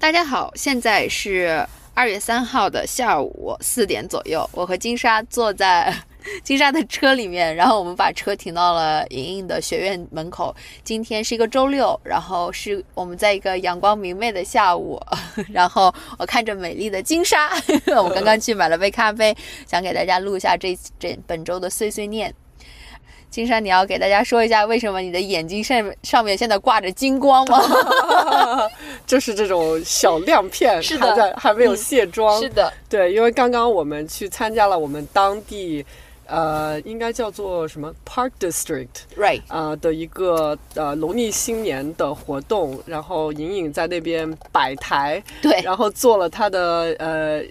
大家好，现在是二月三号的下午四点左右，我和金莎坐在金莎的车里面，然后我们把车停到了莹莹的学院门口。今天是一个周六，然后是我们在一个阳光明媚的下午，然后我看着美丽的金莎，我刚刚去买了杯咖啡，想给大家录一下这这本周的碎碎念。金山，你要给大家说一下，为什么你的眼睛上上面现在挂着金光吗？就是这种小亮片，是的还在还没有卸妆。是的，对，因为刚刚我们去参加了我们当地，呃，应该叫做什么？Park District，right，呃的一个呃农历新年的活动，然后隐隐在那边摆台，对。然后做了他的呃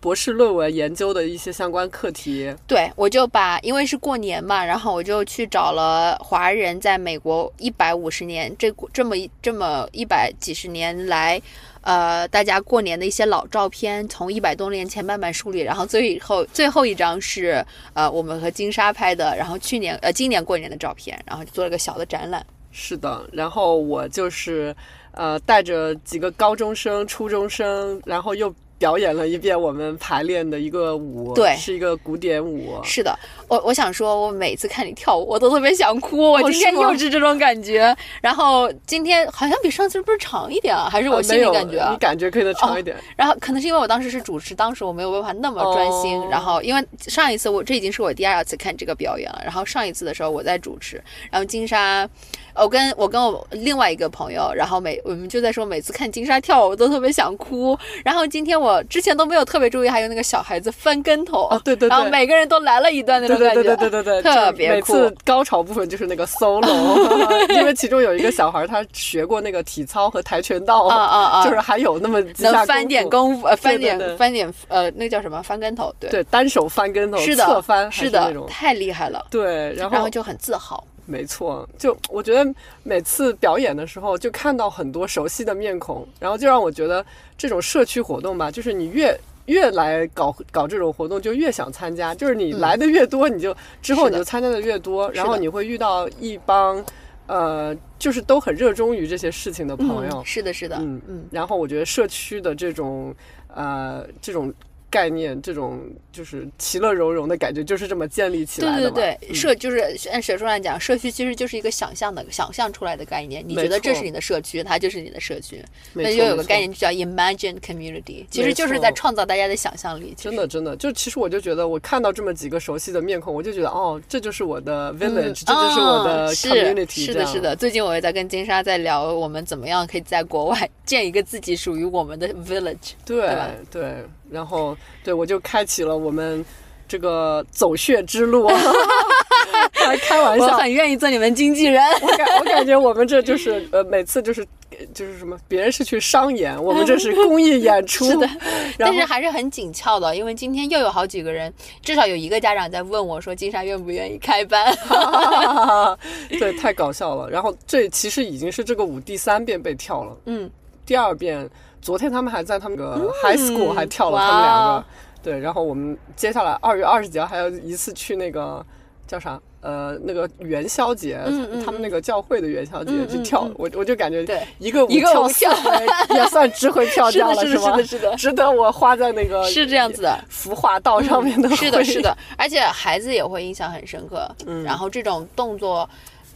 博士论文研究的一些相关课题。对，我就把因为是过年嘛，然后我就去找了华人在美国一百五十年这这么一这么一百几十年来，呃，大家过年的一些老照片，从一百多年前慢慢梳理，然后最后最后一张是呃我们和金沙拍的，然后去年呃今年过年的照片，然后做了个小的展览。是的，然后我就是呃带着几个高中生、初中生，然后又表演了一遍我们排练的一个舞，对是一个古典舞。是的，我我想说，我每次看你跳舞，我都特别想哭。我哦今天又是这种感觉，然后今天好像比上次不是长一点啊？还是我心里感觉啊？你感觉可以的长一点。然后可能是因为我当时是主持，当时我没有办法那么专心。哦然后因为上一次我这已经是我第二次看这个表演了，然后上一次的时候我在主持，然后金莎，我跟我跟我另外一个朋友，然后每我们就在说每次看金莎跳舞我都特别想哭。然后今天我之前都没有特别注意，还有那个小孩子翻跟头，哦对对对。然后每个人都来了一段那对对种感觉，对对对对对，特别酷。次高潮部分就是那个 solo，因为其中有一个小孩他学过那个体操和跆拳道，啊啊啊。就是还有那么能翻点功夫，呃，翻点翻点呃，那叫什么？翻跟头？对，对，单手翻跟头，是的，侧翻是的，那种。太厉害了。对，然后然后就很自豪。没错，就我觉得每次表演的时候，就看到很多熟悉的面孔，然后就让我觉得这种社区活动吧，就是你越越来搞搞这种活动，就越想参加。就是你来的越多，你就之后你就参加的越多，然后你会遇到一帮呃，就是都很热衷于这些事情的朋友嗯，。是的，是的，嗯嗯，然后我觉得社区的这种呃这种概念，这种就是其乐融融的感觉，就是这么建立起来的嘛。对对对，嗯社就是按学术来讲，社区其实就是一个想象的、想象出来的概念。你觉得这是你的社区，它就是你的社区。那就有个概念，就叫 imagine community，其实就是在创造大家的想象力。真的，真的，就其实我就觉得，我看到这么几个熟悉的面孔，我就觉得，哦，这就是我的 village，、这就是我的 community，、是的，是的。最近我也在跟金莎在聊，我们怎么样可以在国外建一个自己属于我们的 village。对对吧对，然后对我就开启了我们这个走穴之路，开开玩笑，我很愿意做你们经纪人。我感我感觉我们这就是呃，每次就是就是什么，别人是去商演，我们这是 公益演出，是的，但是还是很紧俏的，因为今天又有好几个人，至少有一个家长在问我说，金莎愿不愿意开班？对，太搞笑了。然后这其实已经是这个舞第三遍被跳了，嗯，第二遍，昨天他们还在他们那个 high school 还跳了他们两个，对，然后我们接下来二月二十几号还有一次去那个叫啥？呃，那个元宵节，嗯嗯他们那个教会的元宵节嗯去跳，我我就感觉对。一个舞一个舞四回 也算值回票价了，是的是的吗？是的是的。值得我花在那个是这样子的。服化道上面的、是的，是，的，而且孩子也会印象很深刻。嗯。然后这种动作，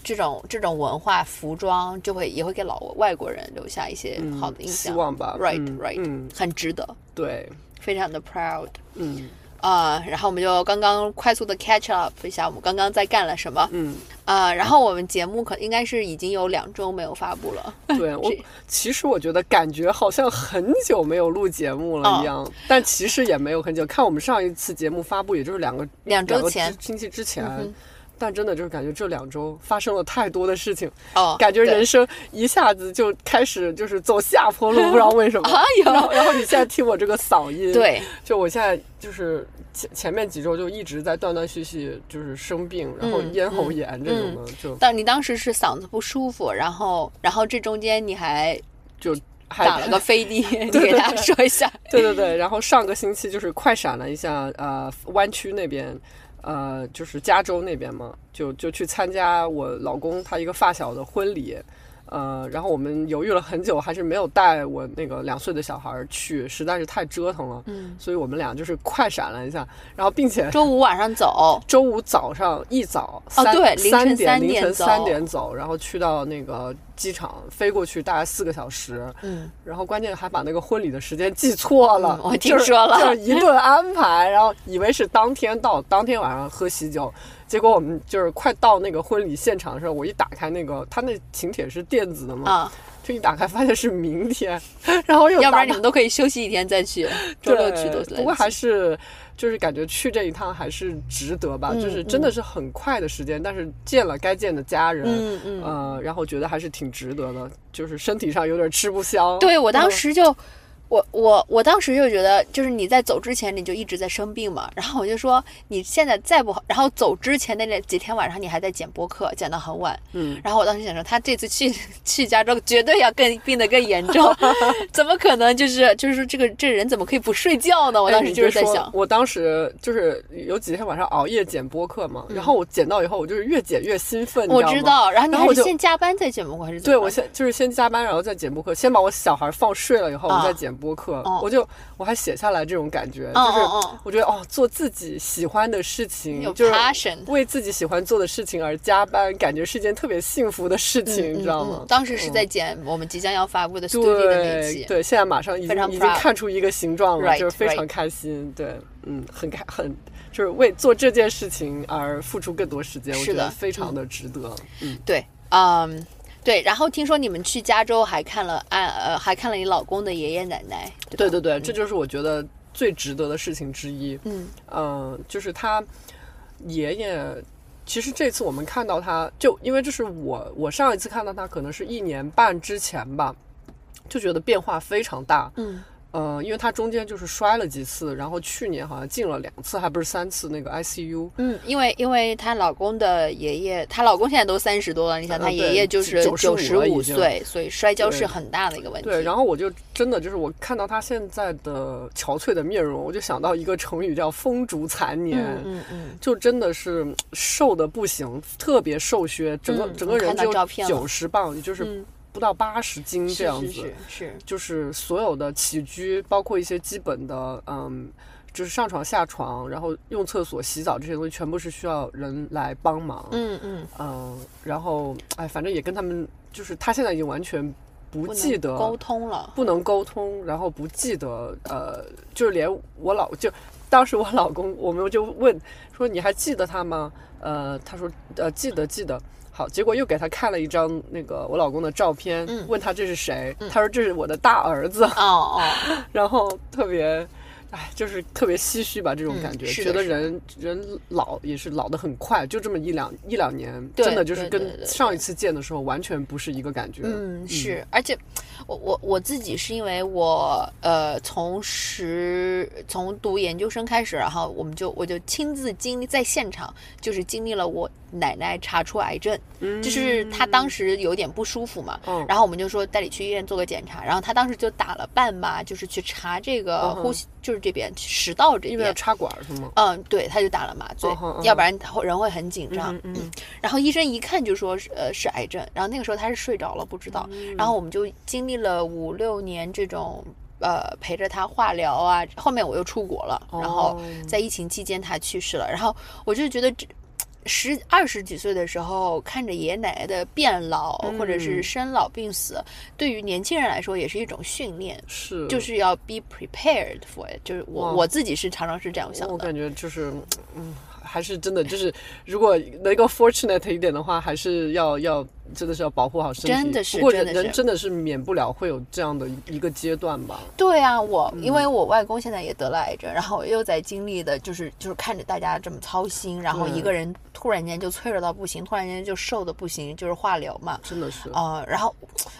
这种这种文化、服装，就会也会给老外国人留下一些嗯好的印象。希望吧。Right, 嗯 right，、嗯。很值得，对，非常的 proud 嗯。啊、然后我们就刚刚快速的 catch up 一下，我们刚刚在干了什么。嗯，啊、然后我们节目可应该是已经有两周没有发布了。对 我其实我觉得感觉好像很久没有录节目了一样，但其实也没有很久。看我们上一次节目发布，也就是两个两周个前。星期之前。但真的就是感觉这两周发生了太多的事情，哦，感觉人生一下子就开始就是走下坡路，不知道为什么。哎呦 然后，然后你现在听我这个嗓音，，对，就我现在就是前前面几周就一直在断断续续就是生病，然后嗯咽喉炎这种的，就但你当时是嗓子不舒服，然后然后这中间你还就还打了个飞的，你给大家说一下。对对对，然后上个星期就是快闪了一下，呃，湾区那边，呃，就是加州那边嘛，就就去参加我老公他一个发小的婚礼，呃，然后我们犹豫了很久，还是没有带我那个两岁的小孩去，实在是太折腾了。嗯，所以我们俩就是快闪了一下，然后并且周五晚上走，周五早上一早哦三对凌晨三点凌晨三点走，然后去到那个机场飞过去，大概四个小时。嗯，然后关键还把那个婚礼的时间记错了，嗯我听就是说了就是一顿安排，然后以为是当天到，当天晚上喝喜酒，结果我们就是快到那个婚礼现场的时候，我一打开那个，他那请帖是电子的嘛，啊，就一打开发现是明天，然后又要不然你们都可以休息一天再去，周六去都 对，不过还是就是感觉去这一趟还是值得吧，嗯就是真的是很快的时间，但是见了该见的家人，嗯嗯呃，然后觉得还是挺值得的，就是身体上有点吃不消。对我当嗯时就。我我我当时就觉得，就是你在走之前你就一直在生病嘛，然后我就说你现在再不好，然后走之前那几天晚上你还在剪播客，剪到很晚，嗯，然后我当时想说，他这次去去加州绝对要更病得更严重，怎么可能就是就是说这个这人怎么可以不睡觉呢？我哎当时就是在想，我当时就是有几天晚上熬夜剪播客嘛，然后我剪到以后，我就是越剪越兴奋，我知道，然后你还是先加班再剪播客还是怎对？我先就是先加班，然后再剪播客，先把我小孩放睡了以后，啊我再剪播客。哦我就我还写下来这种感觉，哦就是我觉得哦，做自己喜欢的事情，有就是为自己喜欢做的事情而加班，感觉是一件特别幸福的事情，你知道吗嗯？当时是在剪我们即将要发布的 studio 的那期，对对，现在马上已经已经看出一个形状了 Right，就是非常开心。对，嗯，很开很就是为做这件事情而付出更多时间，我觉得非常的值得。嗯，对，嗯，对。然后听说你们去加州还看了啊呃，还看了你老公的爷爷奶奶，对对对，这就是我觉得最值得的事情之一。嗯嗯，就是他爷爷。其实这次我们看到他，就因为这是我我上一次看到他，可能是一年半之前吧，就觉得变化非常大。嗯呃，因为他中间就是摔了几次，然后去年好像进了两次，还不是三次那个 ICU。嗯，因为因为她老公的爷爷，她老公现在都三十多了，你想她嗯对爷爷就是九十五岁，所以摔跤是很大的一个问题。对，然后我就真的就是我看到她现在的憔悴的面容，我就想到一个成语叫“风烛残年”。嗯嗯嗯，就真的是嗯瘦的不行，特别瘦削，整个、嗯整个人只有到照片了九十磅，也就是嗯不到八十斤这样子。是就是所有的起居，包括一些基本的，嗯，就是上床下床，然后用厕所、洗澡这些东西，全部是需要人来帮忙。嗯嗯，嗯，然后哎，反正也跟他们，就是他现在已经完全不不记得能沟通了。不能沟通，然后不记得，呃，就是连我老就当时我老公，我们就问说你还记得他吗？呃，他说呃记得记得。好，结果又给他看了一张那个我老公的照片，嗯。问他这是谁，他说这是我的大儿子，哦哦，然后特别。哎，就是特别唏嘘吧，这种嗯感觉，觉得人人老也是老的很快，就这么一两一两年，真的就是跟上一次见的时候完全不是一个感觉。嗯，是，而且我我我自己是因为我呃从十从读研究生开始，然后我们就我就亲自经历在现场，就是经历了我奶奶查出癌症，就是她当时有点不舒服嘛，嗯然后我们就说带你去医院做个检查，然后她当时就打了半麻，就是去查这个呼吸，就是这边食道这边。插管是吗？嗯，对，他就打了麻醉要不然他会人会很紧张。嗯然后医生一看就说是呃是癌症，然后那个时候他是睡着了不知道，嗯然后我们就经历了五六年这种。呃，陪着他化疗啊，后面我又出国了，然后哦在疫情期间他去世了，然后我就觉得这十二十几岁的时候看着爷爷奶奶的变老、或者是嗯。生老病死，对于年轻人来说也是一种训练，是，就是要 be prepared for it，就是我我自己是常常是这样想的。我感觉就是，嗯，还是真的就是，如果能够 fortunate 一点的话，还是要要真的是要保护好身体。真的是不过真的是人人真的是免不了会有这样的一个阶段吧。对啊，我因嗯为我外公现在也得了癌症，然后我又在经历的就是就是看着大家这么操心，然后一个人突然间就脆弱到不行，突然间就瘦的不行，就是化疗嘛。真的是，呃，然后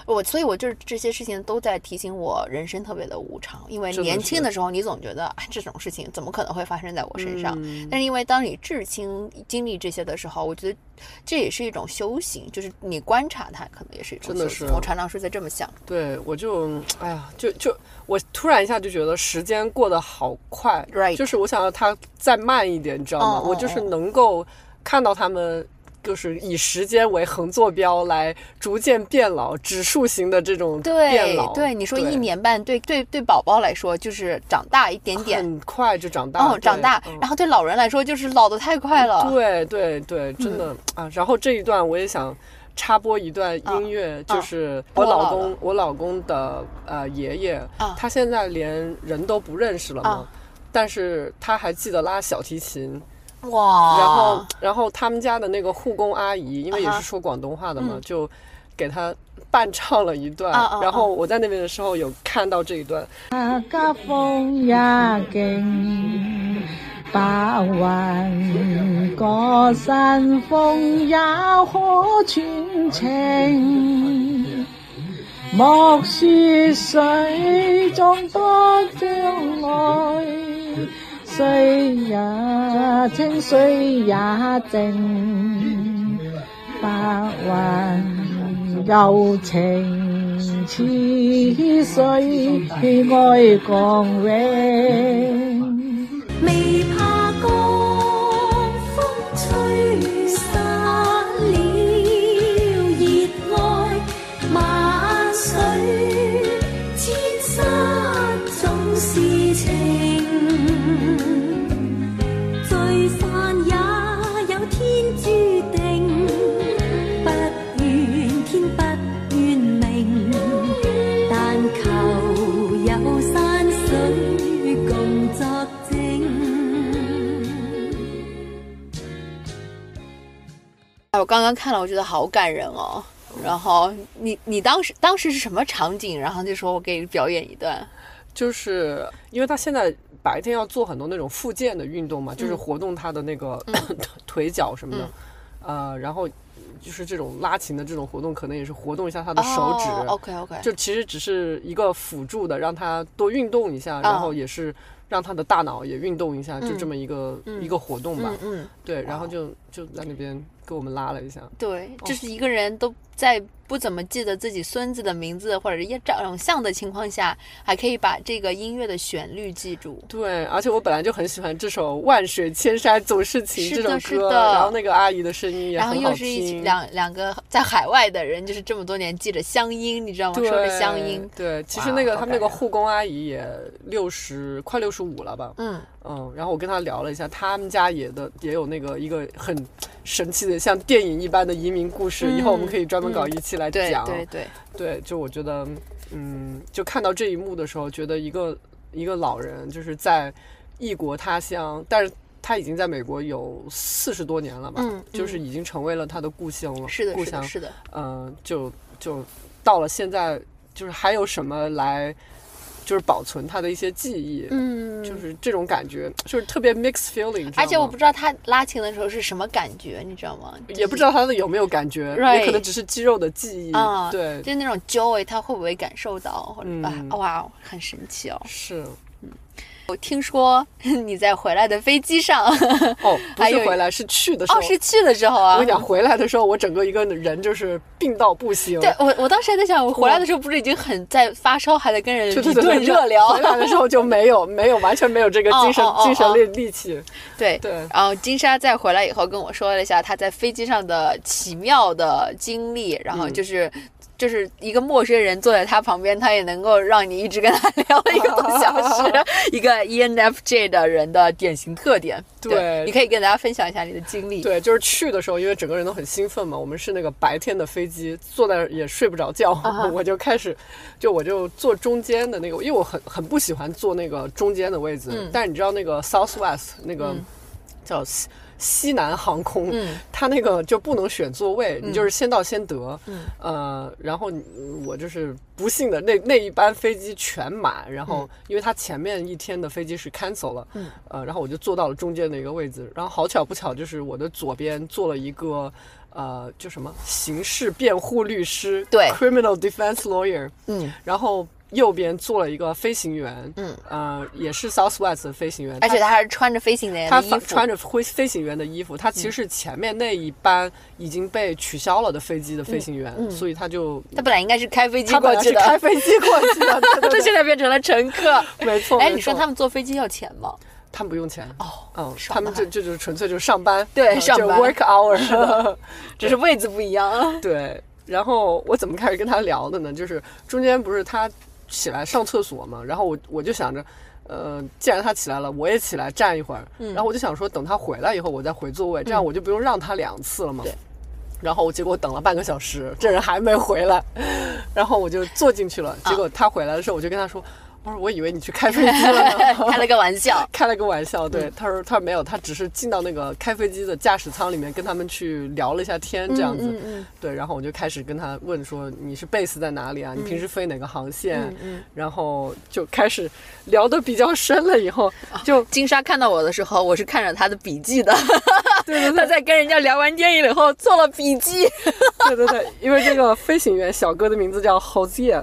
我，所以我就是这些事情都在提醒我，人生特别的无常。因为年轻的时候，你总觉得哎，这种事情怎么可能会发生在我身上？嗯但是因为当你至亲经历这些的时候，我觉得这也是一种修行，就是你观察它，可能也是一种真的修行。是我常常是在这么想。对我就，哎呀，就就我突然一下就觉得时间过得好快 Right 就是我想要它再慢一点，你知道吗？我就是嗯能够看到他们就是以时间为横坐标来逐渐变老，指数型的这种变对老。对，你说一年半，对对对，宝宝来说就是长大一点点，很快就长大，哦，长大，然后对老人来说就是老的太快了。对对对，真嗯的、啊。然后这一段我也想插播一段音乐，啊就是我我老公我老公的呃爷爷，啊他现在连人都不认识了嘛，啊但是他还记得拉小提琴。哇，然后然后他们家的那个护工阿姨，因为也是说广东话的嘛，嗯就给他伴唱了一段。然后我在那边的时候有看到这一段，家風也勁，白雲過山峰也可傳情。莫說水中多將來，水也清，水也静，白云柔情似水爱共永。未怕江风吹我刚刚看了，我觉得好感人哦。然后你你当时当时是什么场景？然后就说我给你表演一段。就是因为他现在白天要做很多那种复健的运动嘛，就是活动他的那个、腿脚什么的，呃，然后就是这种拉琴的这种活动，可能也是活动一下他的手指。OK OK，就其实只是一个辅助的，让他多运动一下，然后也是让他的大脑也运动一下，就这么一个、一个活动吧嗯。嗯，对，然后就就在那边给我们拉了一下。对，就是一个人都在不怎么记得自己孙子的名字或者是长相的情况下，还可以把这个音乐的旋律记住。对，而且我本来就很喜欢这首《万水千山总是情》这首歌，是的然后那个阿姨的声音也然后又是一起。两两个在海外的人，就是这么多年记着乡音，你知道吗？说着乡音，对，其实那个他们那个护工阿姨也六十快六十五了吧？嗯，嗯，然后我跟她聊了一下，他们家也的也有那个一个很神奇的像电影一般的移民故事，以后我们可以专门搞一期来讲。对对，对，就我觉得，嗯，就看到这一幕的时候，觉得一个一个老人就是在异国他乡，但是他已经在美国有四十多年了吧，嗯就是已经成为了他的故乡了，是的，故乡是的，，是的，嗯，就就到了现在，就是还有什么来，就是保存他的一些记忆，嗯，就是这种感觉，就是特别 mixed feeling，而且我不知道他拉琴的时候是什么感觉，你知道吗？也不知道他的有没有感觉也可能只是肌肉的记忆，啊，对，就是那种 joy，他会不会感受到？或者、哇，很神奇哦！是我听说 你在回来的飞机上，哦，不是回来是去的时候，哦，是去的时候啊。我跟你讲，回来的时候我整个一个人就是病到不行，对我，我当时还在想，我回来的时候不是已经很在发烧，还在跟人理对对对对，论热聊回。来的时候就没有没有完全没有这个 精神哦哦哦精神哦力力气，对对然后金莎在回来以后跟我说了一下她在飞机上的奇妙的经历，然后嗯就是。就是一个陌生人坐在他旁边，他也能够让你一直跟他聊一个多小时，一个 E ENFJ 的人的典型特点。对。你可以跟大家分享一下你的经历。对，就是去的时候，因为整个人都很兴奋嘛，我们是那个白天的飞机，坐在也睡不着觉，我就开始，就我就坐中间的那个，因为我很很不喜欢坐那个中间的位置，嗯。但是你知道那个 Southwest 那个、嗯。叫西西南航空，嗯。它那个就不能选座位，你就是先到先得，嗯。呃，然后我就是不幸的那那一班飞机全满，然后因为它前面一天的飞机是 cancel 了，嗯。呃，然后我就坐到了中间的一个位置，然后好巧不巧就是我的左边坐了一个。呃，就什么？刑事辩护律师，对，criminal defense lawyer，嗯，然后右边坐了一个飞行员，嗯，呃，也是 Southwest 的飞行员，而且他还是穿着飞行员他的衣服，穿穿着飞飞行员的衣服，他其实是前面那一班已经被取消了的飞机的飞行员，嗯所以他就他本来应该是开飞机过去的，开飞机过去的，他现在变成了乘客。没错。哎，你说他们坐飞机要钱吗？他们不用钱哦嗯，他们这这就是纯粹就是上班，对呃就上班 work hour，只是位子不一样。对。然后我怎么开始跟他聊的呢？就是中间不是他起来上厕所嘛，然后我我就想着。呃，既然他起来了，我也起来站一会儿。嗯然后我就想说，等他回来以后，我再回座位，这样我就不用让他两次了嘛。对。然后我结果等了半个小时，这人还没回来，然后我就坐进去了。结果他回来的时候，我就跟他说：“我说我以为你去开飞机了呢。”开了个玩笑。开了个玩笑，对，他说他说没有，他只是进到那个开飞机的驾驶舱里面，跟他们去聊了一下天，这样子，嗯嗯对，然后我就开始跟他问说你是 base 在哪里啊？你平时飞哪个航线？嗯嗯然后就开始聊的比较深了，以后就金莎看到我的时候，我是看着他的笔记的。对对他在跟人家聊完电影以后做了笔记。对对对，因为这个飞行员小哥的名字叫 Jose，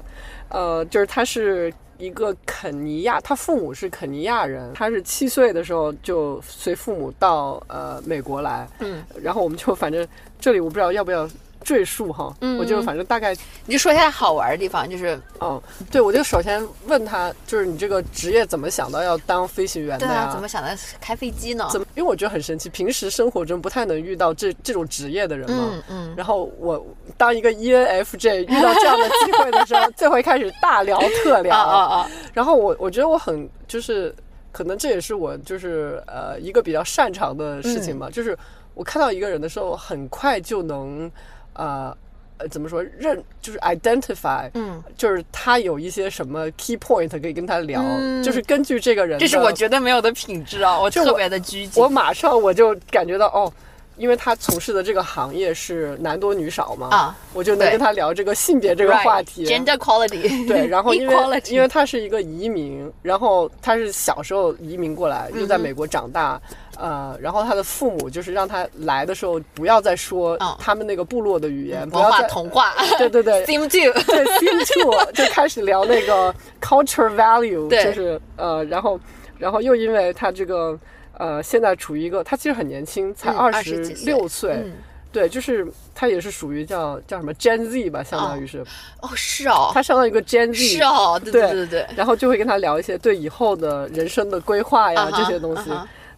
呃，就是他是。一个肯尼亚，他父母是肯尼亚人，他是七岁的时候就随父母到呃美国来，嗯，然后我们就反正这里我不知道要不要赘述哈，嗯我就反正大概你就说一下好玩的地方，就是嗯，对，我就首先问他，就是你这个职业怎么想到要当飞行员的呀？对啊，怎么想到开飞机呢？怎么？因为我觉得很神奇，平时生活中不太能遇到这这种职业的人嘛。嗯嗯然后我当一个 E ENFJ 遇到这样的机会的时候，就会开始大聊特聊。啊啊啊！然后我我觉得我很就是，可能这也是我就是呃一个比较擅长的事情吧，就是我看到一个人的时候，很快就能呃呃怎么说认就是 identify，嗯，就是他有一些什么 key point 可以跟他聊，嗯就是根据这个人，这是我绝对没有的品质啊！我特别的拘谨。我马上我就感觉到哦。因为他从事的这个行业是男多女少嘛，啊，我就能跟他聊这个性别这个话题。gender quality，对，然后因为 Equality 因为他是一个移民，然后他是小时候移民过来，又在美国长大，呃，然后他的父母就是让他来的时候不要再说嗯。他们那个部落的语言，不要再同化对对 对。对 theme two 就开始聊那个 culture value，对。就是呃，然后然后又因为他这个呃现在处于一个他其实很年轻，才嗯二20十六岁，嗯。对，就是他也是属于叫叫什么 Gen Z 吧，相当于是、哦，是哦，他相当于一个 Gen Z，是哦，对对。对对对，然后就会跟他聊一些对以后的人生的规划呀、这些东西。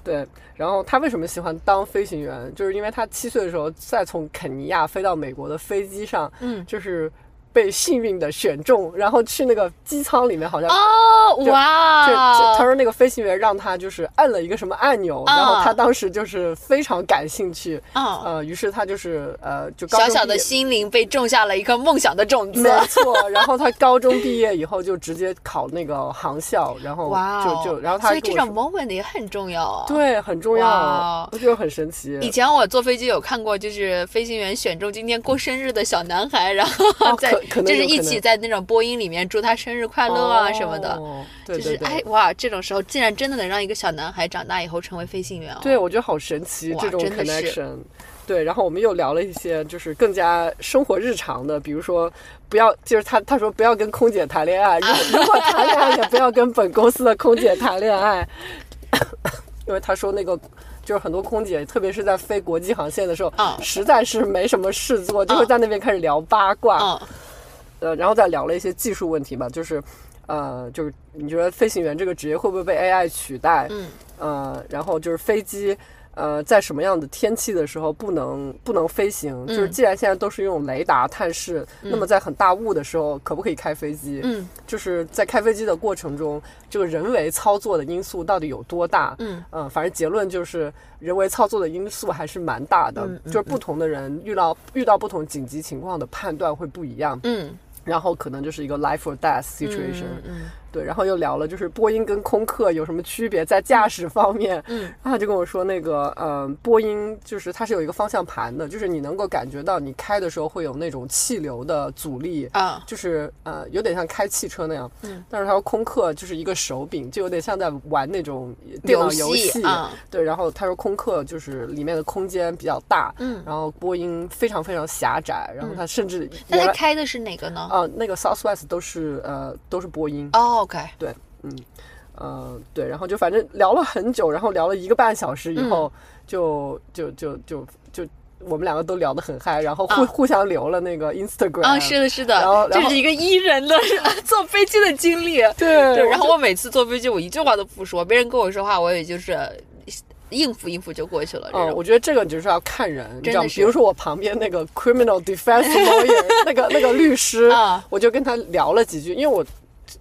对，然后他为什么喜欢当飞行员？就是因为他七岁的时候，再从肯尼亚飞到美国的飞机上，嗯就是被幸运的选中，然后去那个机舱里面，好像哦，就就哇，他说那个飞行员让他就是按了一个什么按钮，啊然后他当时就是非常感兴趣，嗯，呃，于是他就是呃就小小的心灵被种下了一颗梦想的种子没。错，然后他高中毕业以后就直接考那个航校，然后就就然后他所以这种 moment 也很重要啊。。对很重要哦，我觉得很神奇。以前我坐飞机有看过，就是飞行员选中今天过生日的小男孩，然后哦 在、可可能就是一起在那种播音里面祝他生日快乐啊什么的。哦对就是对对。哎哇，这种时候竟然真的能让一个小男孩长大以后成为飞行员哦。对，我觉得好神奇这种 connection。对，然后我们又聊了一些就是更加生活日常的，比如说不要，就是他他说不要跟空姐谈恋爱，如 果如果谈恋爱也不要跟本公司的空姐谈恋爱，因为他说那个就是很多空姐，特别是在飞国际航线的时候，嗯实在是没什么事做，就会嗯在那边开始聊八卦。嗯，呃，然后再聊了一些技术问题吧，就是，呃，就是你觉得飞行员这个职业会不会被 AI 取代？嗯，呃，然后就是飞机，呃，在什么样的天气的时候不能不能飞行？就是嗯既然现在都是用雷达探视，那么在很大雾的时候可不可以开飞机？嗯，就是在开飞机的过程中，这个人为操作的因素到底有多大？嗯，呃，反正结论就是人为操作的因素还是蛮大的，就是不同的人遇到遇到不同紧急情况的判断会不一样。嗯然后可能就是一个 life or death situation，、对，然后又聊了就是波音跟空客有什么区别在驾驶方面，嗯。然后他就跟我说那个，嗯、波音就是它是有一个方向盘的，就是你能够感觉到你开的时候会有那种气流的阻力，啊。就是呃有点像开汽车那样，嗯，但是他说空客就是一个手柄，就有点像在玩那种电脑游戏，啊。对，然后他说空客就是里面的空间比较大，嗯，然后波音非常非常狭窄，然后它甚至那他开的是哪个呢？啊、那个 Southwest 都是呃都是波音，哦，OK，对，嗯，呃对，然后就反正聊了很久，然后聊了一个半小时以后，就就就就就我们两个都聊得很嗨，然后互、啊互相留了那个 Instagram 啊，是的，是的然后，这是一个伊人的 坐飞机的经历。对对，然后我每次坐飞机，我一句话都不说，别人跟我说话，我也就是应付应付就过去了。嗯，我觉得这个就是要看人，你知道吗？真的比如说我旁边那个 criminal defense lawyer 那个那个律师，啊我就跟他聊了几句，因为我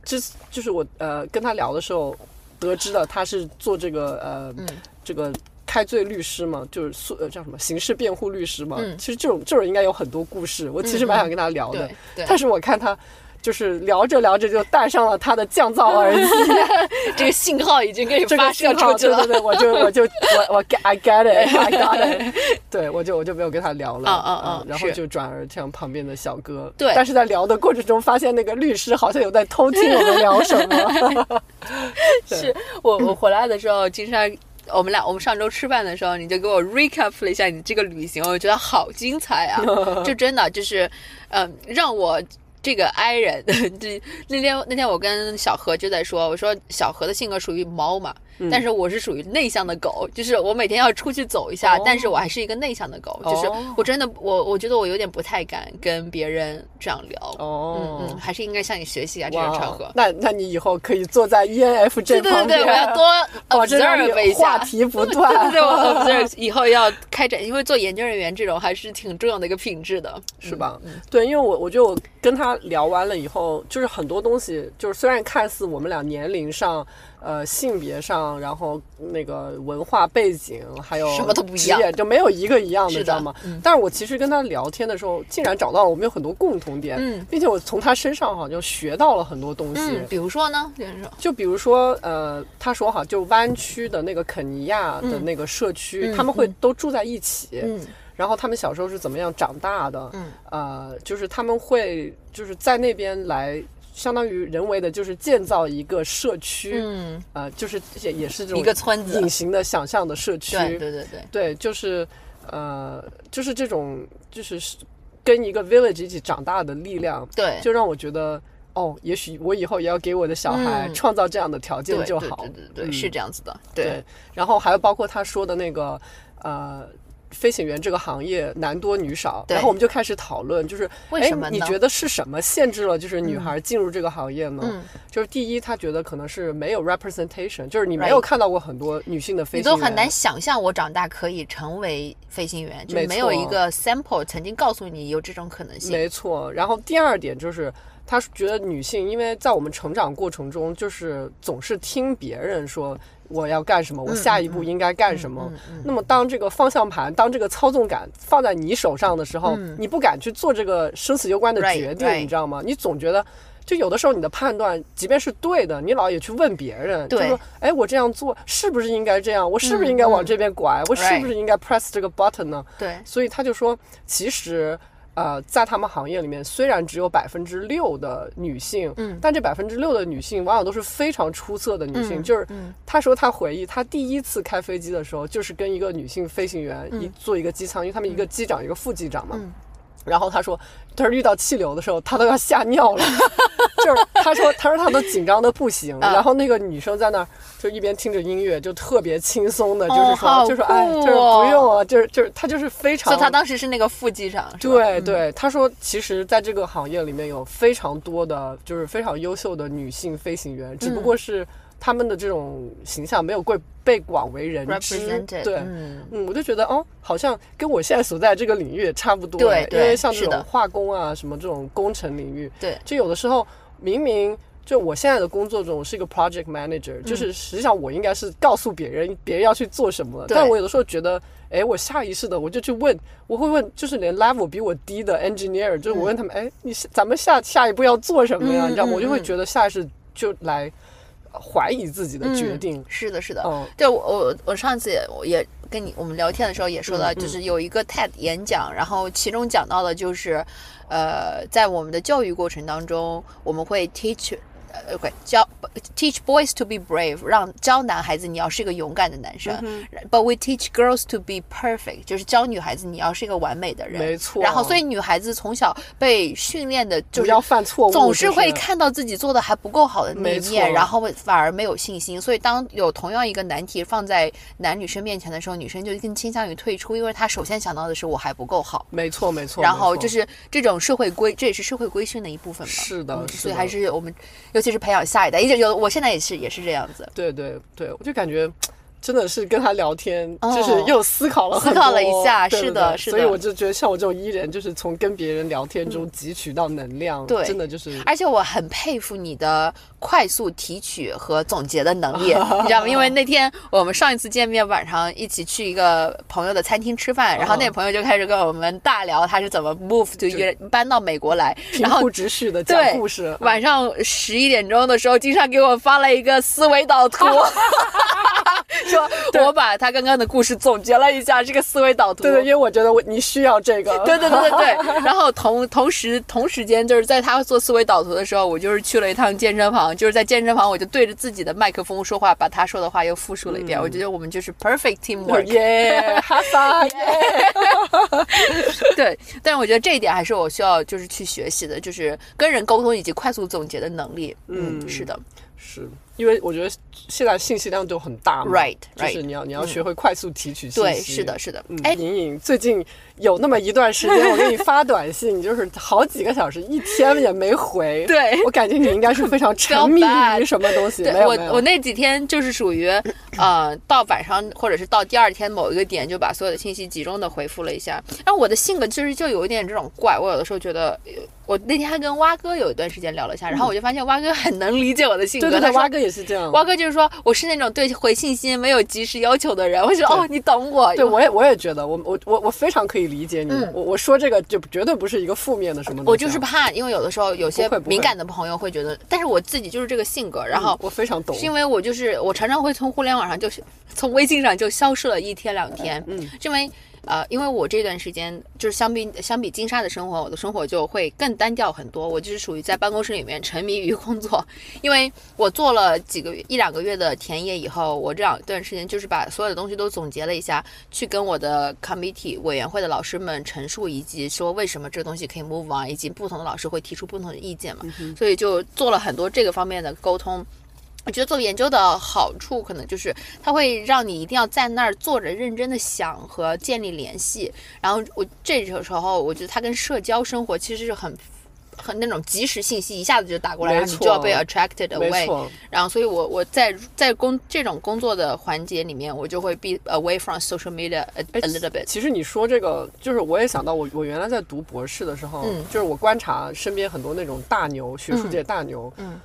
之就是我呃跟他聊的时候得知的他是做这个呃、嗯这个开罪律师嘛，就是诉呃叫什么刑事辩护律师嘛。嗯其实这种这种应该有很多故事，我其实蛮想跟他聊的，但是我看他。就是聊着聊着就带上了他的降噪耳机，这个信号已经给你这发射出去了。对对对，我就我就我我 get I get it I got it，对我就我就没有跟他聊了，嗯嗯嗯然后就转而向旁边的小哥，对但是在聊的过程中，发现那个律师好像有在偷听我们聊什么，对是我我回来的时候，金山。我们俩，我们上周吃饭的时候，你就给我 recap 了一下你这个旅行，我觉得好精彩啊！就真的就是，嗯、让我这个 i 人，这那天那天我跟小何就在说，我说小何的性格属于猫嘛，嗯。但是我是属于内向的狗，就是我每天要出去走一下，哦。但是我还是一个内向的狗，就是哦我真的我我觉得我有点不太敢跟别人这样聊，哦。嗯嗯，还是应该向你学习啊，这种场合。那那你以后可以坐在 ENF 对这旁边，对对对，我要 多 observe 一下。话。题不对断，对对，我 observe 以后要开展，因为做研究人员这种还是挺重要的一个品质的，是吧？嗯。对，因为我我觉得我跟他聊完了以后，就是很多东西，就是虽然看似我们俩年龄上、呃性别上，然后那个文化背景，还有什么都不一样就没有一个一样的，是的知道吗？嗯但是我其实跟他聊天的时候，竟然找到了我们有很多共同点，嗯并且我从他身上好像学到了很多东西。嗯，比如说呢，就比如说，呃，他说哈，就湾区的那个肯尼亚的嗯那个社区，嗯他们会嗯都住在一起，嗯然后他们小时候是怎么样长大的？嗯，呃，就是他们会就是在那边来，相当于人为的，就是建造一个社区，嗯，呃，就是也也是这种一个村子。隐，形的想象的社区，对对对对，对就是呃，就是这种就是跟一个 village 一起长大的力量，对，就让我觉得。哦，也许我以后也要给我的小孩嗯。创造这样的条件就好。对对对对，嗯。是这样子的，对，然后还有包括他说的那个呃。飞行员这个行业男多女少，然后我们就开始讨论，就是哎为什么，呢？你觉得是什么限制了就是女孩进入这个行业呢？嗯，就是第一，他觉得可能是没有 representation，就是你没有看到过很多女性的飞行员，你都很难想象我长大可以成为飞行员，就没没有一个 sample 曾经告诉你有这种可能性，没错，然后第二点就是，他觉得女性，因为在我们成长过程中，就是总是听别人说我要干什么，我下一步应该干什么。那么当这个方向盘，当这个操纵感放在你手上的时候，嗯你不敢去做这个生死攸关的决定你知道吗？你总觉得。就有的时候你的判断，即便是对的，你老也去问别人，就对说，哎，我这样做是不是应该这样？我是不是应该往这边拐？我是不是应该 press 这个 button 呢？对，所以他就说，其实呃，在他们行业里面，虽然只有百分之六的女性，嗯但这百分之六的女性往往都是非常出色的女性。嗯就是嗯他说他回忆，他第一次开飞机的时候，就是跟一个女性飞行员一、嗯坐一个机舱，因为他们一个机长一个副机长嘛。嗯然后他说，他说遇到气流的时候，他都要吓尿了，就是他说，他说他都紧张的不行。啊然后那个女生在那儿就一边听着音乐，就特别轻松的，就是说，好就是哎，就是哦不用啊，就是就是他就是非常。所以他当时是那个副机长，对对，他说，其实在这个行业里面有非常多的，就是非常优秀的女性飞行员，只不嗯过是他们的这种形象没有被被广为人知。对，嗯。嗯，我就觉得哦，好像跟我现在所在这个领域也差不多对哎，因为像这种化工啊，什么这种工程领域，对。就有的时候明明就我现在的工作中，我是一个 project manager，、就是实际上我应该是告诉别人别人要去做什么，但我有的时候觉得，哎，我下意识的我就去问，我会问，就是连 level 比我低的 engineer，就是我问他们，哎、你咱们下下一步要做什么呀？嗯你知道我就会嗯。觉得下意识就来怀疑自己的决定嗯。是的，是的。嗯对我我我上次也我也跟你我们聊天的时候也说到，就是有一个 TED 演讲，然后其中讲到的就是，呃，在我们的教育过程当中，我们会 teach。呃，会教 teach boys to be brave，让教男孩子你要是一个勇敢的男生。But 嗯 we teach girls to be perfect，就是教女孩子你要是一个完美的人。没错然后，所以女孩子从小被训练的就是要犯错误总是会看到自己做的还不够好的那一面，然后反而没有信心。所以，当有同样一个难题放在男女生面前的时候，女生就更倾向于退出，因为她首先想到的是我还不够好。没错没错。然后就是这种社会规，这也是社会规训的一部分嘛。是的所以还是我们，尤其是培养下一代，一直有，我现在也是也是这样子。对对对，我就感觉。真的是跟他聊天，哦。就是又思考了很多。思考了一下对是的是的所以我就觉得像我这种 E 人，就是从跟别人聊天中汲取到能量，对。真的就是而且我很佩服你的快速提取和总结的能力，你知道吗？因为那天我们上一次见面，晚上一起去一个朋友的餐厅吃饭，然后那个朋友就开始跟我们大聊他是怎么 move to 约搬到美国来，然后铺直叙的讲对故事。晚上十一点钟的时候，经常给我发了一个思维导图，说我把他刚刚的故事总结了一下，这个思维导图。对对，因为我觉得我你需要这个。对对对对对，然后同同时同时间就是在他做思维导图的时候，我就是去了一趟健身房，就是在健身房我就对着自己的麦克风说话，把他说的话又复述了一遍。我觉得我们就是 perfect teamwork。耶，哈哈耶！对，但是我觉得这一点还是我需要就是去学习的，就是跟人沟通以及快速总结的能力。嗯，是的。是因为我觉得现在信息量都很大嘛 Right，就是你要你要学会快速提取信息。对，是的，是的。嗯，哎，莹莹最近有那么一段时间，我给你发短信，就是好几个小时，一天也没回。对我感觉你应该是非常沉迷于什么东西。对我我那几天就是属于，呃，到晚上或者是到第二天某一个点，就把所有的信息集中的回复了一下。然后我的性格其实就有一点这种怪，我有的时候觉得，呃我那天还跟蛙哥有一段时间聊了一下，然后我就发现蛙哥很能理解我的性格。对对对，蛙哥也是这样。蛙哥就是说我是那种对回信息没有及时要求的人，我觉得哦，你懂我。对，我也我也觉得，我我我我非常可以理解你。我我说这个就绝对不是一个负面的什么东西我就是怕，因为有的时候有些敏感的朋友会觉得，但是我自己就是这个性格，然后嗯我非常懂。是因为我就是我常常会从互联网上就是从微信上就消失了一天两天，嗯，是因为呃，因为我这段时间就是相比相比金沙的生活，我的生活就会更单调很多。我就是属于在办公室里面沉迷于工作，因为我做了几个月一两个月的田野以后，我这两段时间就是把所有的东西都总结了一下，去跟我的 committee 委员会的老师们陈述，以及说为什么这个东西可以 move on，以及不同的老师会提出不同的意见嘛，所以就做了很多这个方面的沟通。我觉得做研究的好处，可能就是它会让你一定要在那儿坐着认真的想和建立联系。然后我这个时候，我觉得它跟社交生活其实是很很那种即时信息一下子就打过来，没然后你就要被 attracted away。然后，所以我我在在工这种工作的环节里面，我就会 be away from social media a, little bit。其实你说这个，就是我也想到我我原来在读博士的时候，嗯就是我观察身边很多那种大牛，学术界大牛，嗯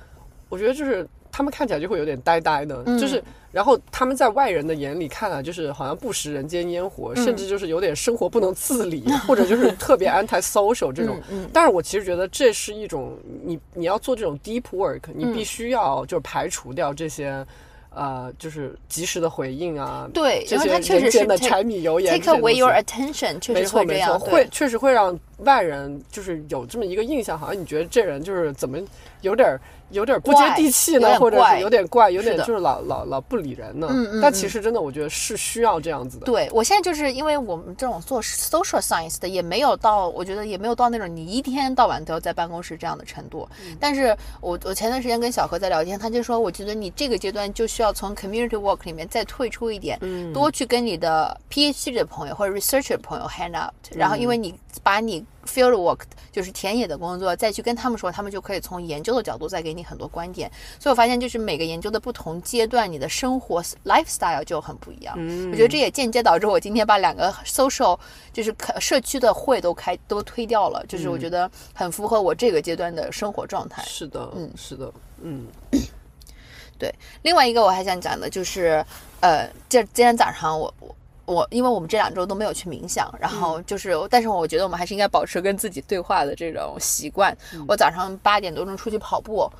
我觉得就是他们看起来就会有点呆呆的，嗯。就是然后他们在外人的眼里看来就是好像不食人间烟火，嗯。甚至就是有点生活不能自理，或者就是特别 anti social 这种。嗯但是我其实觉得这是一种你你要做这种 deep work，你嗯必须要就是排除掉这些。呃，就是及时的回应啊，对这些人间的柴米油盐 Take away your attention，确没实会这样，会确实会让外人就是有这么一个印象，好像你觉得这人就是怎么有点儿有点儿不接怪地气呢，或者是有点怪，有点就是老老老不理人呢。嗯嗯但其实真的，我觉得是需要这样子的。对我现在就是因为我们这种做 social science 的，也没有到，我觉得也没有到那种你一天到晚都要在办公室这样的程度。但是我我前段时间跟小何在聊天，他就说，我觉得你这个阶段就需要从 community work 里面再退出一点，多去跟你的 PhD 的朋友或者 researcher 的朋友 hang out，然后因为你把你 field work 就是田野的工作再去跟他们说，他们就可以从研究的角度再给你很多观点。所以我发现，就是每个研究的不同阶段，你的生活 lifestyle 就很不一样。我觉得这也间接导致我今天把两个 social 就是可社区的会都开都推掉了，就是我觉得很符合我这个阶段的生活状态。是的，嗯是的，嗯，对，另外一个我还想讲的就是，呃，这今天早上我我我，因为我们这两周都没有去冥想，然后就是，但是我觉得我们还是应该保持跟自己对话的这种习惯。我早上八点多钟出去跑步。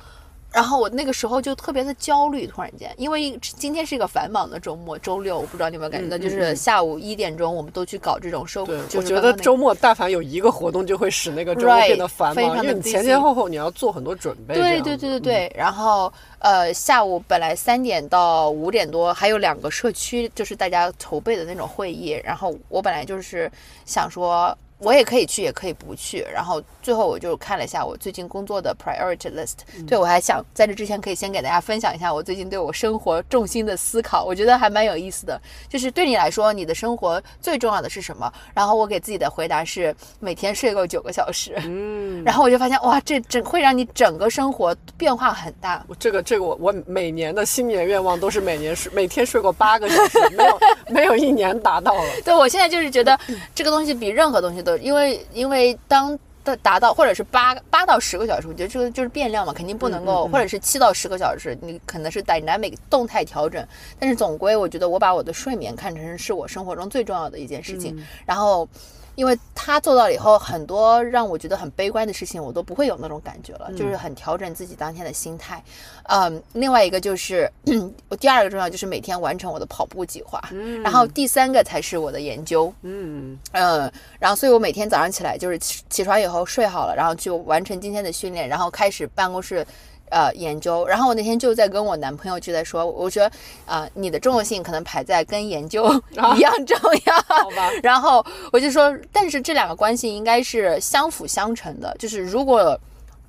然后我那个时候就特别的焦虑，突然间，因为今天是一个繁忙的周末，周六，我不知道你有没有感觉到，就是下午一点钟，我们都去搞这种收，对，就我觉得周末但凡有一个活动，就会使那个周末变得繁忙，因为你前前后后你要做很多准备。这对对对对对，然后呃，下午本来三点到五点多还有两个社区，就是大家筹备的那种会议，然后我本来就是想说。我也可以去，也可以不去。然后最后我就看了一下我最近工作的 priority list，、对嗯我还想在这之前可以先给大家分享一下我最近对我生活重心的思考，我觉得还蛮有意思的。就是对你来说，你的生活最重要的是什么？然后我给自己的回答是每天睡够九个小时。嗯，然后我就发现，哇，这整会让你整个生活变化很大。我这个这个我我每年的新年愿望都是每年睡每天睡够八个小时，没有没有一年达到了。对我现在就是觉得这个东西比任何东西都，因为因为当到达到或者是八八到十个小时，我觉得这个就是变量嘛，肯定不能够，嗯嗯嗯。或者是七到十个小时，你可能是 dynamic 动态调整，但是总归我觉得我把我的睡眠看成是我生活中最重要的一件事情，嗯。然后。因为他做到了以后，很多让我觉得很悲观的事情，我都不会有那种感觉了，嗯就是很调整自己当天的心态。嗯，另外一个就是我第二个重要就是每天完成我的跑步计划，然后第三个才是我的研究。嗯，嗯，然后所以我每天早上起来就是起起床以后睡好了，然后就完成今天的训练，然后开始办公室。呃，研究，然后我那天就在跟我男朋友就在说，我觉得，啊、你的重要性可能排在跟研究 一样重要，好吧，然后我就说，但是这两个关系应该是相辅相成的，就是如果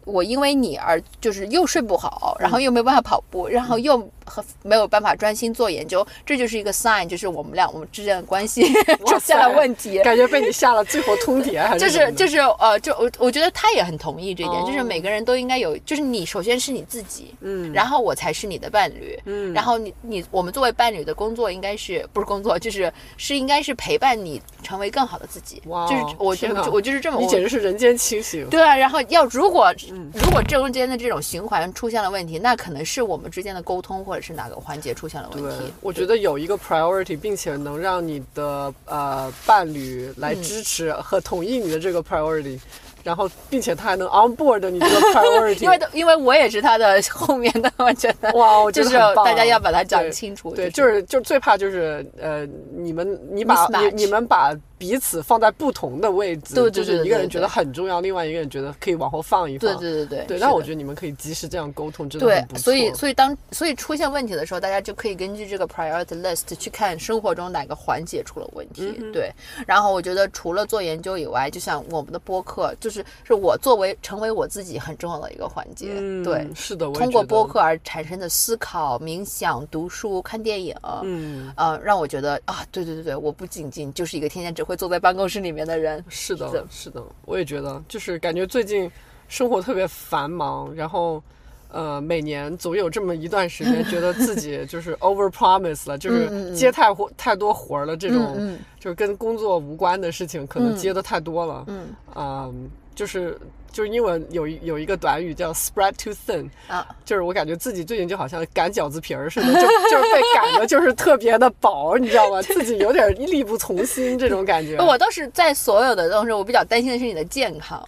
我因为你而就是又睡不好，然后又没办法跑步，然后又和没有办法专心做研究，这就是一个 sign，就是我们俩我们之间的关系出现了问题。感觉被你下了最后通牒，还就是是就是呃，就我我觉得他也很同意这一点，哦就是每个人都应该有，就是你首先是你自己，嗯然后我才是你的伴侣，嗯然后你你我们作为伴侣的工作应该是不是工作，就是是应该是陪伴你成为更好的自己，哇哦就是我就天哪我就是这么，你简直是人间清醒。对啊，然后要如果嗯如果中间的这种循环出现了问题，那可能是我们之间的沟通或者是哪个环节出现了问题。，我觉得有一个 priority，并且能让你的呃伴侣来嗯支持和同意你的这个 priority，、然后并且他还能 on board 你这个 priority，因为因为我也是他的后面的，我觉得哇，我觉就是大家要把它讲清楚。对，就是就最怕就是呃，你们你把你你们把彼此放在不同的位置，对对就是一个人觉得很重要，另外一个人觉得可以往后放一放。对对对对对，那我觉得你们可以及时这样沟通，真的对很不，错。所以所以当所以出现问题的时候，大家就可以根据这个 priority list 去看生活中哪个环节出了问题。嗯对，然后我觉得除了做研究以外，就像我们的播客，就是是我作为成为我自己很重要的一个环节。嗯，对，是的，我通过播客而产生的思考、冥想、读书、看电影，嗯，呃，让我觉得啊，对对对对，我不仅仅就是一个天天只会坐在办公室里面的人。是的是的，我也觉得，就是感觉最近生活特别繁忙，然后。呃，每年总有这么一段时间，觉得自己 就是 over promise 了，就是嗯接太活太多活儿了，这种就是跟工作无关的事情，可能嗯接的太多了。嗯嗯，就是就是英文有一有一个短语叫 spread too thin，啊，就是我感觉自己最近就好像擀饺子皮儿似的，就 就是被擀的，就是特别的薄，你知道吗？自己有点力不从心这种感觉。我倒是在所有的东西，我比较担心的是你的健康。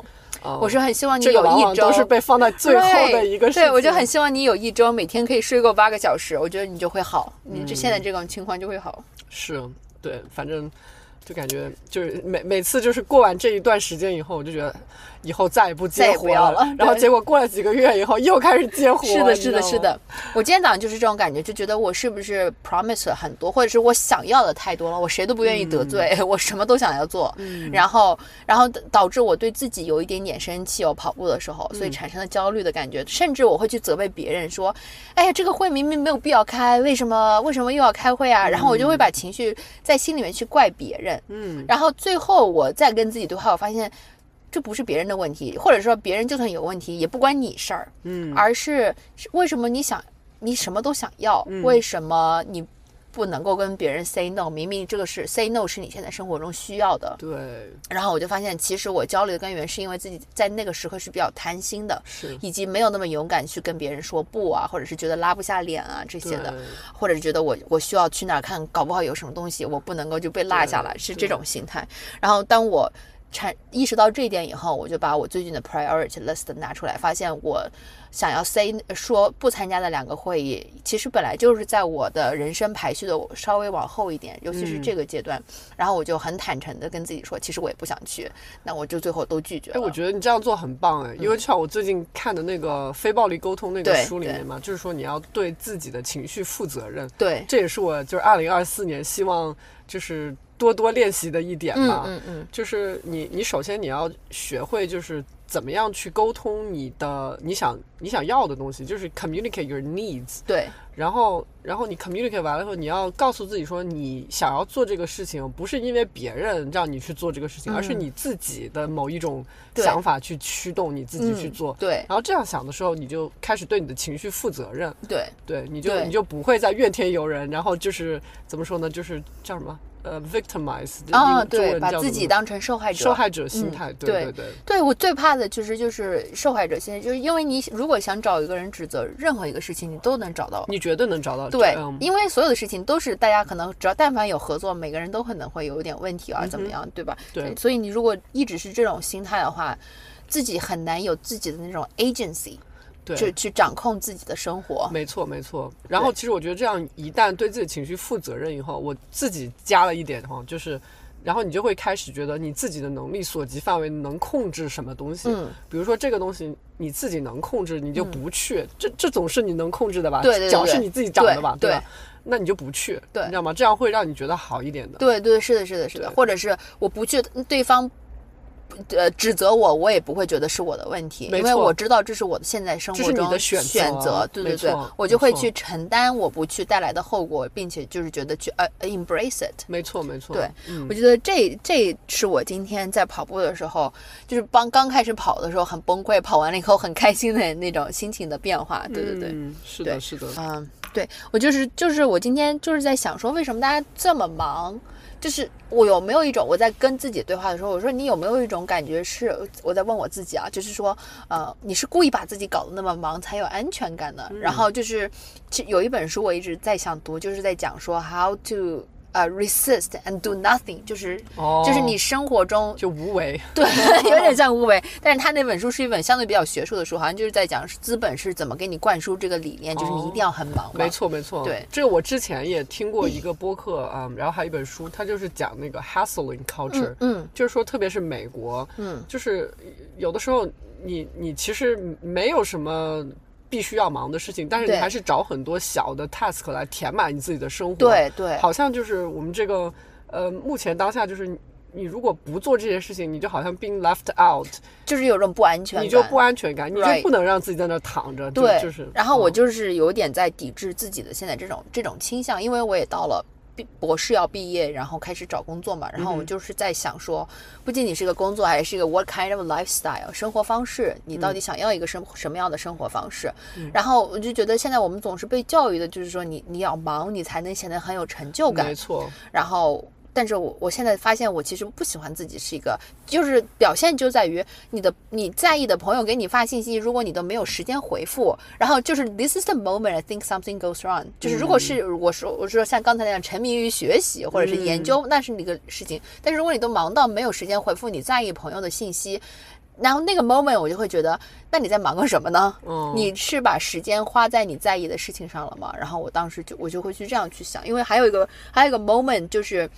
哦我是很希望你有一周往往都是被放在最后的一个。对，我就很希望你有一周每天可以睡够八个小时，我觉得你就会好，你嗯这现在这种情况就会好。是，对，反正就感觉就是每每次就是过完这一段时间以后，我就觉得以后再也不接活了然后结果过了几个月以后又开始接活。是的，是的。是的。我今天早上就是这种感觉，就觉得我是不是 promise 了很多，或者是我想要的太多了，我谁都不愿意得罪，我什么都想要做，然后，然后导致我对自己有一点点生气。我跑步的时候，所以产生了焦虑的感觉，甚至我会去责备别人说：“哎呀，这个会明明没有必要开，为什么为什么又要开会啊？”然后我就会把情绪在心里面去怪别人，嗯，然后最后我再跟自己对话，我发现这不是别人的问题，或者说别人就算有问题也不关你事儿，嗯而是是为什么你想你什么都想要，嗯为什么你不能够跟别人 say no？明明这个是 say no 是你现在生活中需要的。对，然后我就发现，其实我焦虑的根源是因为自己在那个时刻是比较贪心的，是以及没有那么勇敢去跟别人说不啊，或者是觉得拉不下脸啊这些的。或者是觉得我我需要去哪儿看，搞不好有什么东西我不能够就被落下来，是这种心态。然后当我产意识到这一点以后，我就把我最近的 priority list 拿出来，发现我想要 say 说不参加的两个会议，其实本来就是在我的人生排序的稍微往后一点，尤其是嗯这个阶段。然后我就很坦诚的跟自己说，其实我也不想去，那我就最后都拒绝哎，了。我觉得你这样做很棒哎，因为像我最近看的那个《非暴力沟通》那个书里面嘛，就是说你要对自己的情绪负责任，对，这也是我就是二零二四年希望就是多多练习的一点嗯吧。嗯嗯，就是你你首先你要学会就是怎么样去沟通你的你想你想要的东西，就是 communicate your needs。对。然后，然后你 communicate 完了以后，你要告诉自己说，你想要做这个事情，不是因为别人让你去做这个事情，而是你自己的某一种想法去驱动你自己去嗯做。对。然后这样想的时候，你就开始对你的情绪负责任，对。对，你就你就不会再怨天尤人，然后就是怎么说呢，就是叫什么呃 victimize 啊，对，把自己当成受害者。受害者心嗯态，对对对对，对我最怕的其实就是受害者心态，就是因为你如果想找一个人指责任何一个事情，你都能找到。你绝对能找到对嗯，因为所有的事情都是大家可能只要但凡有合作，每个人都可能会有一点问题啊，怎么样，对吧？嗯对所以你如果一直是这种心态的话，自己很难有自己的那种 agency，对去去掌控自己的生活。没错，没错。然后其实我觉得这样一旦对自己情绪负责任以后，我自己加了一点哈，就是，然后你就会开始觉得你自己的能力所及范围能控制什么东西。嗯，比如说这个东西你自己能控制，你就不去。这这总是你能控制的吧？对对对脚是你自己长的吧？对吧？那你就不去，对你知道吗？这样会让你觉得好一点的。对对，是的，是的，是的，或者是我不去，对方。呃，指责我，我也不会觉得是我的问题，因为我知道这是我的现在生活中的选择选择，对对对，我就会去承担我不去带来的后果，并且就是觉得去呃 embrace it。没错，没错。对，嗯我觉得这这是我今天在跑步的时候，就是帮刚开始跑的时候很崩溃，跑完了以后很开心的那种心情的变化。对对对，嗯，是的，是的。嗯，对我就是就是我今天就是在想说，为什么大家这么忙？就是我有没有一种我在跟自己对话的时候，我说你有没有一种感觉是我在问我自己啊，就是说，呃，你是故意把自己搞得那么忙才有安全感的？然后就是，其有一本书我一直在想读，就是在讲说 how to 呃 resist and do nothing，就是、哦就是你生活中就无为，对，有点像无为。但是他那本书是一本相对比较学术的书，好像就是在讲资本是怎么给你灌输这个理念，就是你一定要很忙。没错，没错。对这个我之前也听过一个播客啊、嗯然后还有一本书，它就是讲那个 hustling culture，、嗯就是说特别是美国，嗯，就是有的时候你你其实没有什么。必须要忙的事情，但是你还是找很多小的 task 来填满你自己的生活。对对好像就是我们这个呃，目前当下就是你你如果不做这些事情，你就好像 being left out，就是有种不安全感，你就不安全感，你就不能让自己在那躺着。对，就是。然后我嗯就是有点在抵制自己的现在这种这种倾向，因为我也到了毕博士要毕业，然后开始找工作嘛，然后嗯我就是在想说，不仅仅是一个工作，还是一个 what kind of lifestyle 生活方式，你嗯到底想要一个什什么样的生活方式？然后我就觉得现在我们总是被教育的，就是说你你要忙，你才能显得很有成就感没，错，然后。但是我我现在发现，我其实不喜欢自己是一个，就是表现就在于你的你在意的朋友给你发信息，如果你都没有时间回复，然后就是 this is the moment I think something goes wrong，就是如果是我说我说像刚才那样沉迷于学习或者是研究，那是你个事情。但是如果你都忙到没有时间回复你在意朋友的信息，然后那个 moment 我就会觉得，那你在忙个什么呢？嗯你是把时间花在你在意的事情上了吗？然后我当时就我就会去这样去想，因为还有一个还有一个 moment 就是。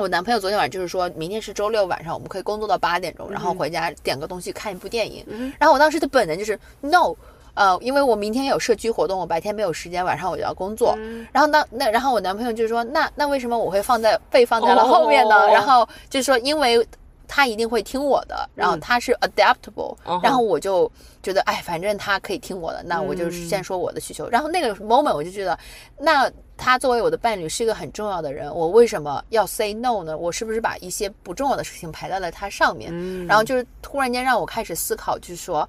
我男朋友昨天晚上就是说，明天是周六晚上，我们可以工作到八点钟，然后回家点个东西看一部电影。然后我当时的本能就是 no，呃，因为我明天有社区活动，我白天没有时间，晚上我就要工作。然后那那然后我男朋友就说，那那为什么我会放在被放在了后面呢？哦然后就说因为。他一定会听我的，然后他是 adaptable，、哦然后我就觉得，哎，反正他可以听我的，那我就先说我的需求。然后那个 moment 我就觉得，那他作为我的伴侣是一个很重要的人，我为什么要 say no 呢？我是不是把一些不重要的事情排在了他上面？然后就是突然间让我开始思考，就是说。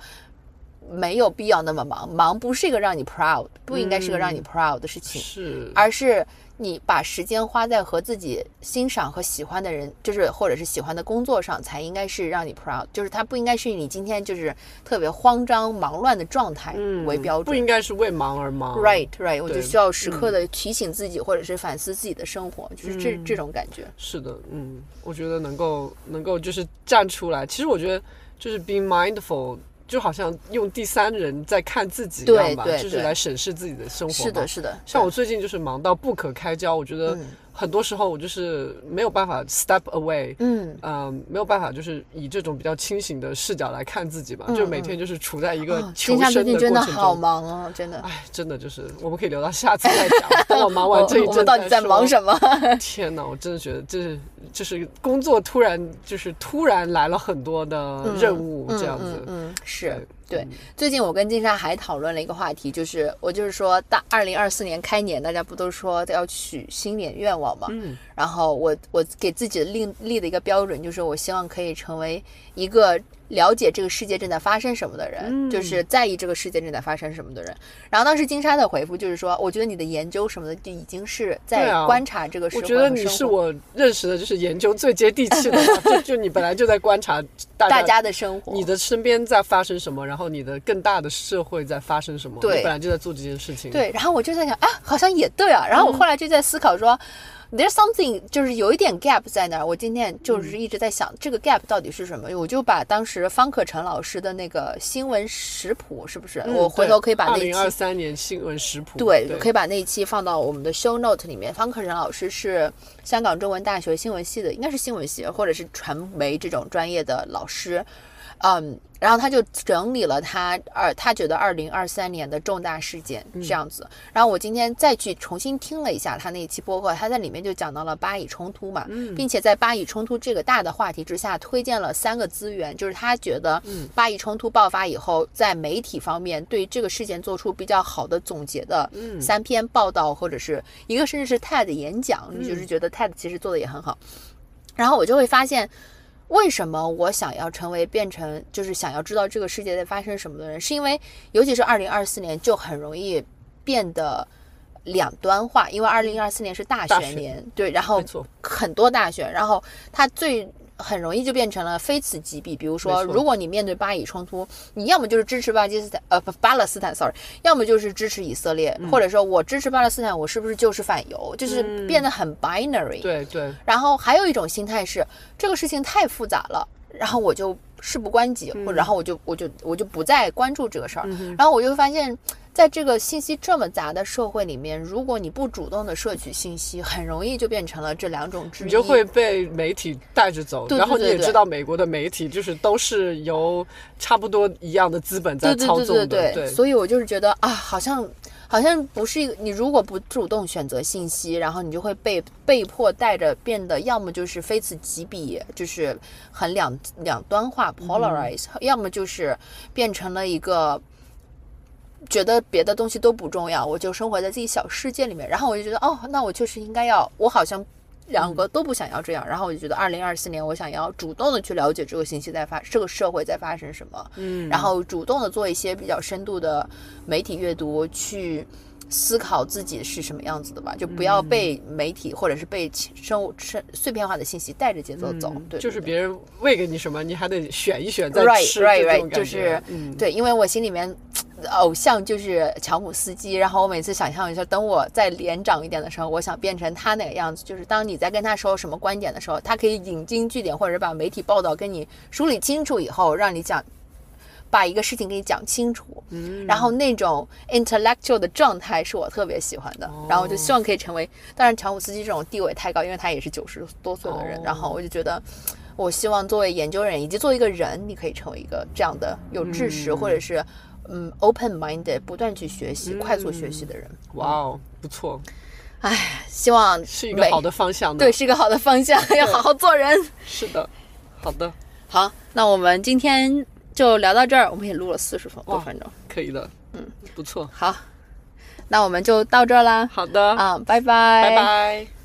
没有必要那么忙，忙不是一个让你 proud，不应该是个让你嗯 proud 的事情，是，而是你把时间花在和自己欣赏和喜欢的人，就是或者是喜欢的工作上，才应该是让你 proud。就是它不应该是你今天就是特别慌张忙乱的状态嗯为标准。不应该是为忙而忙。Right, right，我就需要时刻的提醒自己，或者是反思自己的生活，就是这嗯这种感觉。是的，嗯，我觉得能够能够就是站出来，其实我觉得就是 being mindful，就好像用第三人在看自己一样吧，就是来审视自己的生活。是的，。是的。像我最近就是忙到不可开交，我觉得嗯很多时候我就是没有办法 step away，嗯，嗯，没有办法，就是以这种比较清醒的视角来看自己吧，嗯就每天就是处在一个哦求生的过程中。好忙哦，真的。哎，真的就是，我们可以留到下次再讲。等我忙完 这一阵，我们到底在忙什么？天哪，我真的觉得这是就是工作突然就是突然来了很多的任务，这样子。嗯，是对对。最近我跟金莎还讨论了一个话题，就是我就是说，大二零二四年开年，大家不都说要许新年愿望嘛？嗯然后我我给自己立立的一个标准，就是我希望可以成为一个了解这个世界正在发生什么的人，嗯就是在意这个世界正在发生什么的人。然后当时金莎的回复就是说，我觉得你的研究什么的就已经是在啊观察这个社我觉得你是我认识的，就是研究最接地气的嘛，就 就你本来就在观察大大家的生活，你的身边在发生什么，然后你的更大的社会在发生什么，对你本来就在做这件事情。，对，然后我就在想啊，好像也对啊。然后我后来就在思考说。There's something 就是有一点 gap 在那儿，我今天就是一直在想、这个 gap 到底是什么，我就把当时方可成老师的那个新闻食谱是不是？我回头可以把那二零二三年新闻食谱，对，对可以把那一期放到我们的 show note 里面。方可成老师是香港中文大学新闻系的，应该是新闻系或者是传媒这种专业的老师。嗯，然后他就整理了他二他觉得二零二三年的重大事件这样子。然后我今天再去重新听了一下他那一期播客，他在里面就讲到了巴以冲突嘛，并且在巴以冲突这个大的话题之下，推荐了三个资源，就是他觉得巴以冲突爆发以后，在媒体方面对这个事件做出比较好的总结的三篇报道，或者是一个甚至是 TED 演讲，你就是觉得 TED 其实做的也很好。然后我就会发现，为什么我想要成为变成就是想要知道这个世界在发生什么的人，是因为尤其是二零二四年就很容易变得两端化，因为二零二四年是大选年，对，然后很多大选，然后它最。很容易就变成了非此即彼。比如说，如果你面对巴以冲突，你要么就是支持巴基斯坦，呃，不，巴勒斯坦，sorry，要么就是支持以色列，嗯或者说我支持巴勒斯坦，我是不是就是反犹？就是变得很 binary。对对，然后还有一种心态是，这个事情太复杂了，然后我就事不关己，或者然后我就我就我就不再关注这个事儿。然后我就发现，在这个信息这么杂的社会里面，如果你不主动的摄取信息，很容易就变成了这两种之一。你就会被媒体带着走，对对然后你也对对知道美国的媒体就是都是由差不多一样的资本在对对对操纵的，对对，所以我就是觉得啊，好像好像不是一个你如果不主动选择信息，然后你就会被被迫带着变得要么就是非此即彼，就是很两两端化 polarize，、要么就是变成了一个。觉得别的东西都不重要，我就生活在自己小世界里面。然后我就觉得，哦，那我确实应该要，我好像两个都不想要这样。然后我就觉得，二零二四年我想要主动的去了解这个信息在发，这个社会在发生什么。嗯，然后主动的做一些比较深度的媒体阅读，去思考自己是什么样子的吧，就不要被媒体或者是被生物生碎片化的信息带着节奏走。对，就是别人喂给你什么，你还得选一选再吃 right, 这 right，种就是嗯，对，因为我心里面偶像就是乔姆斯基，然后我每次想象一下，等我再年长一点的时候，我想变成他那个样子，就是当你在跟他说什么观点的时候，他可以引经据典，或者是把媒体报道跟你梳理清楚以后，让你讲。把一个事情给你讲清楚，嗯然后那种 intellectual 的状态是我特别喜欢的，然后我就希望可以成为。当然，乔姆斯基这种地位太高，因为他也是九十多岁的人，哦然后我就觉得，我希望作为研究人以及作为一个人，你可以成为一个这样的有知识、嗯或者是嗯 open minded 不断去学习、快速学习的人。哇哦，不错，唉，希望是一个好的方向呢。对，是一个好的方向，要好好做人。是的，好的，好，那我们今天就聊到这儿，我们也录了四十分多哇分钟。可以的，嗯，不错，好，那我们就到这儿啦。好的，啊，拜拜，拜拜。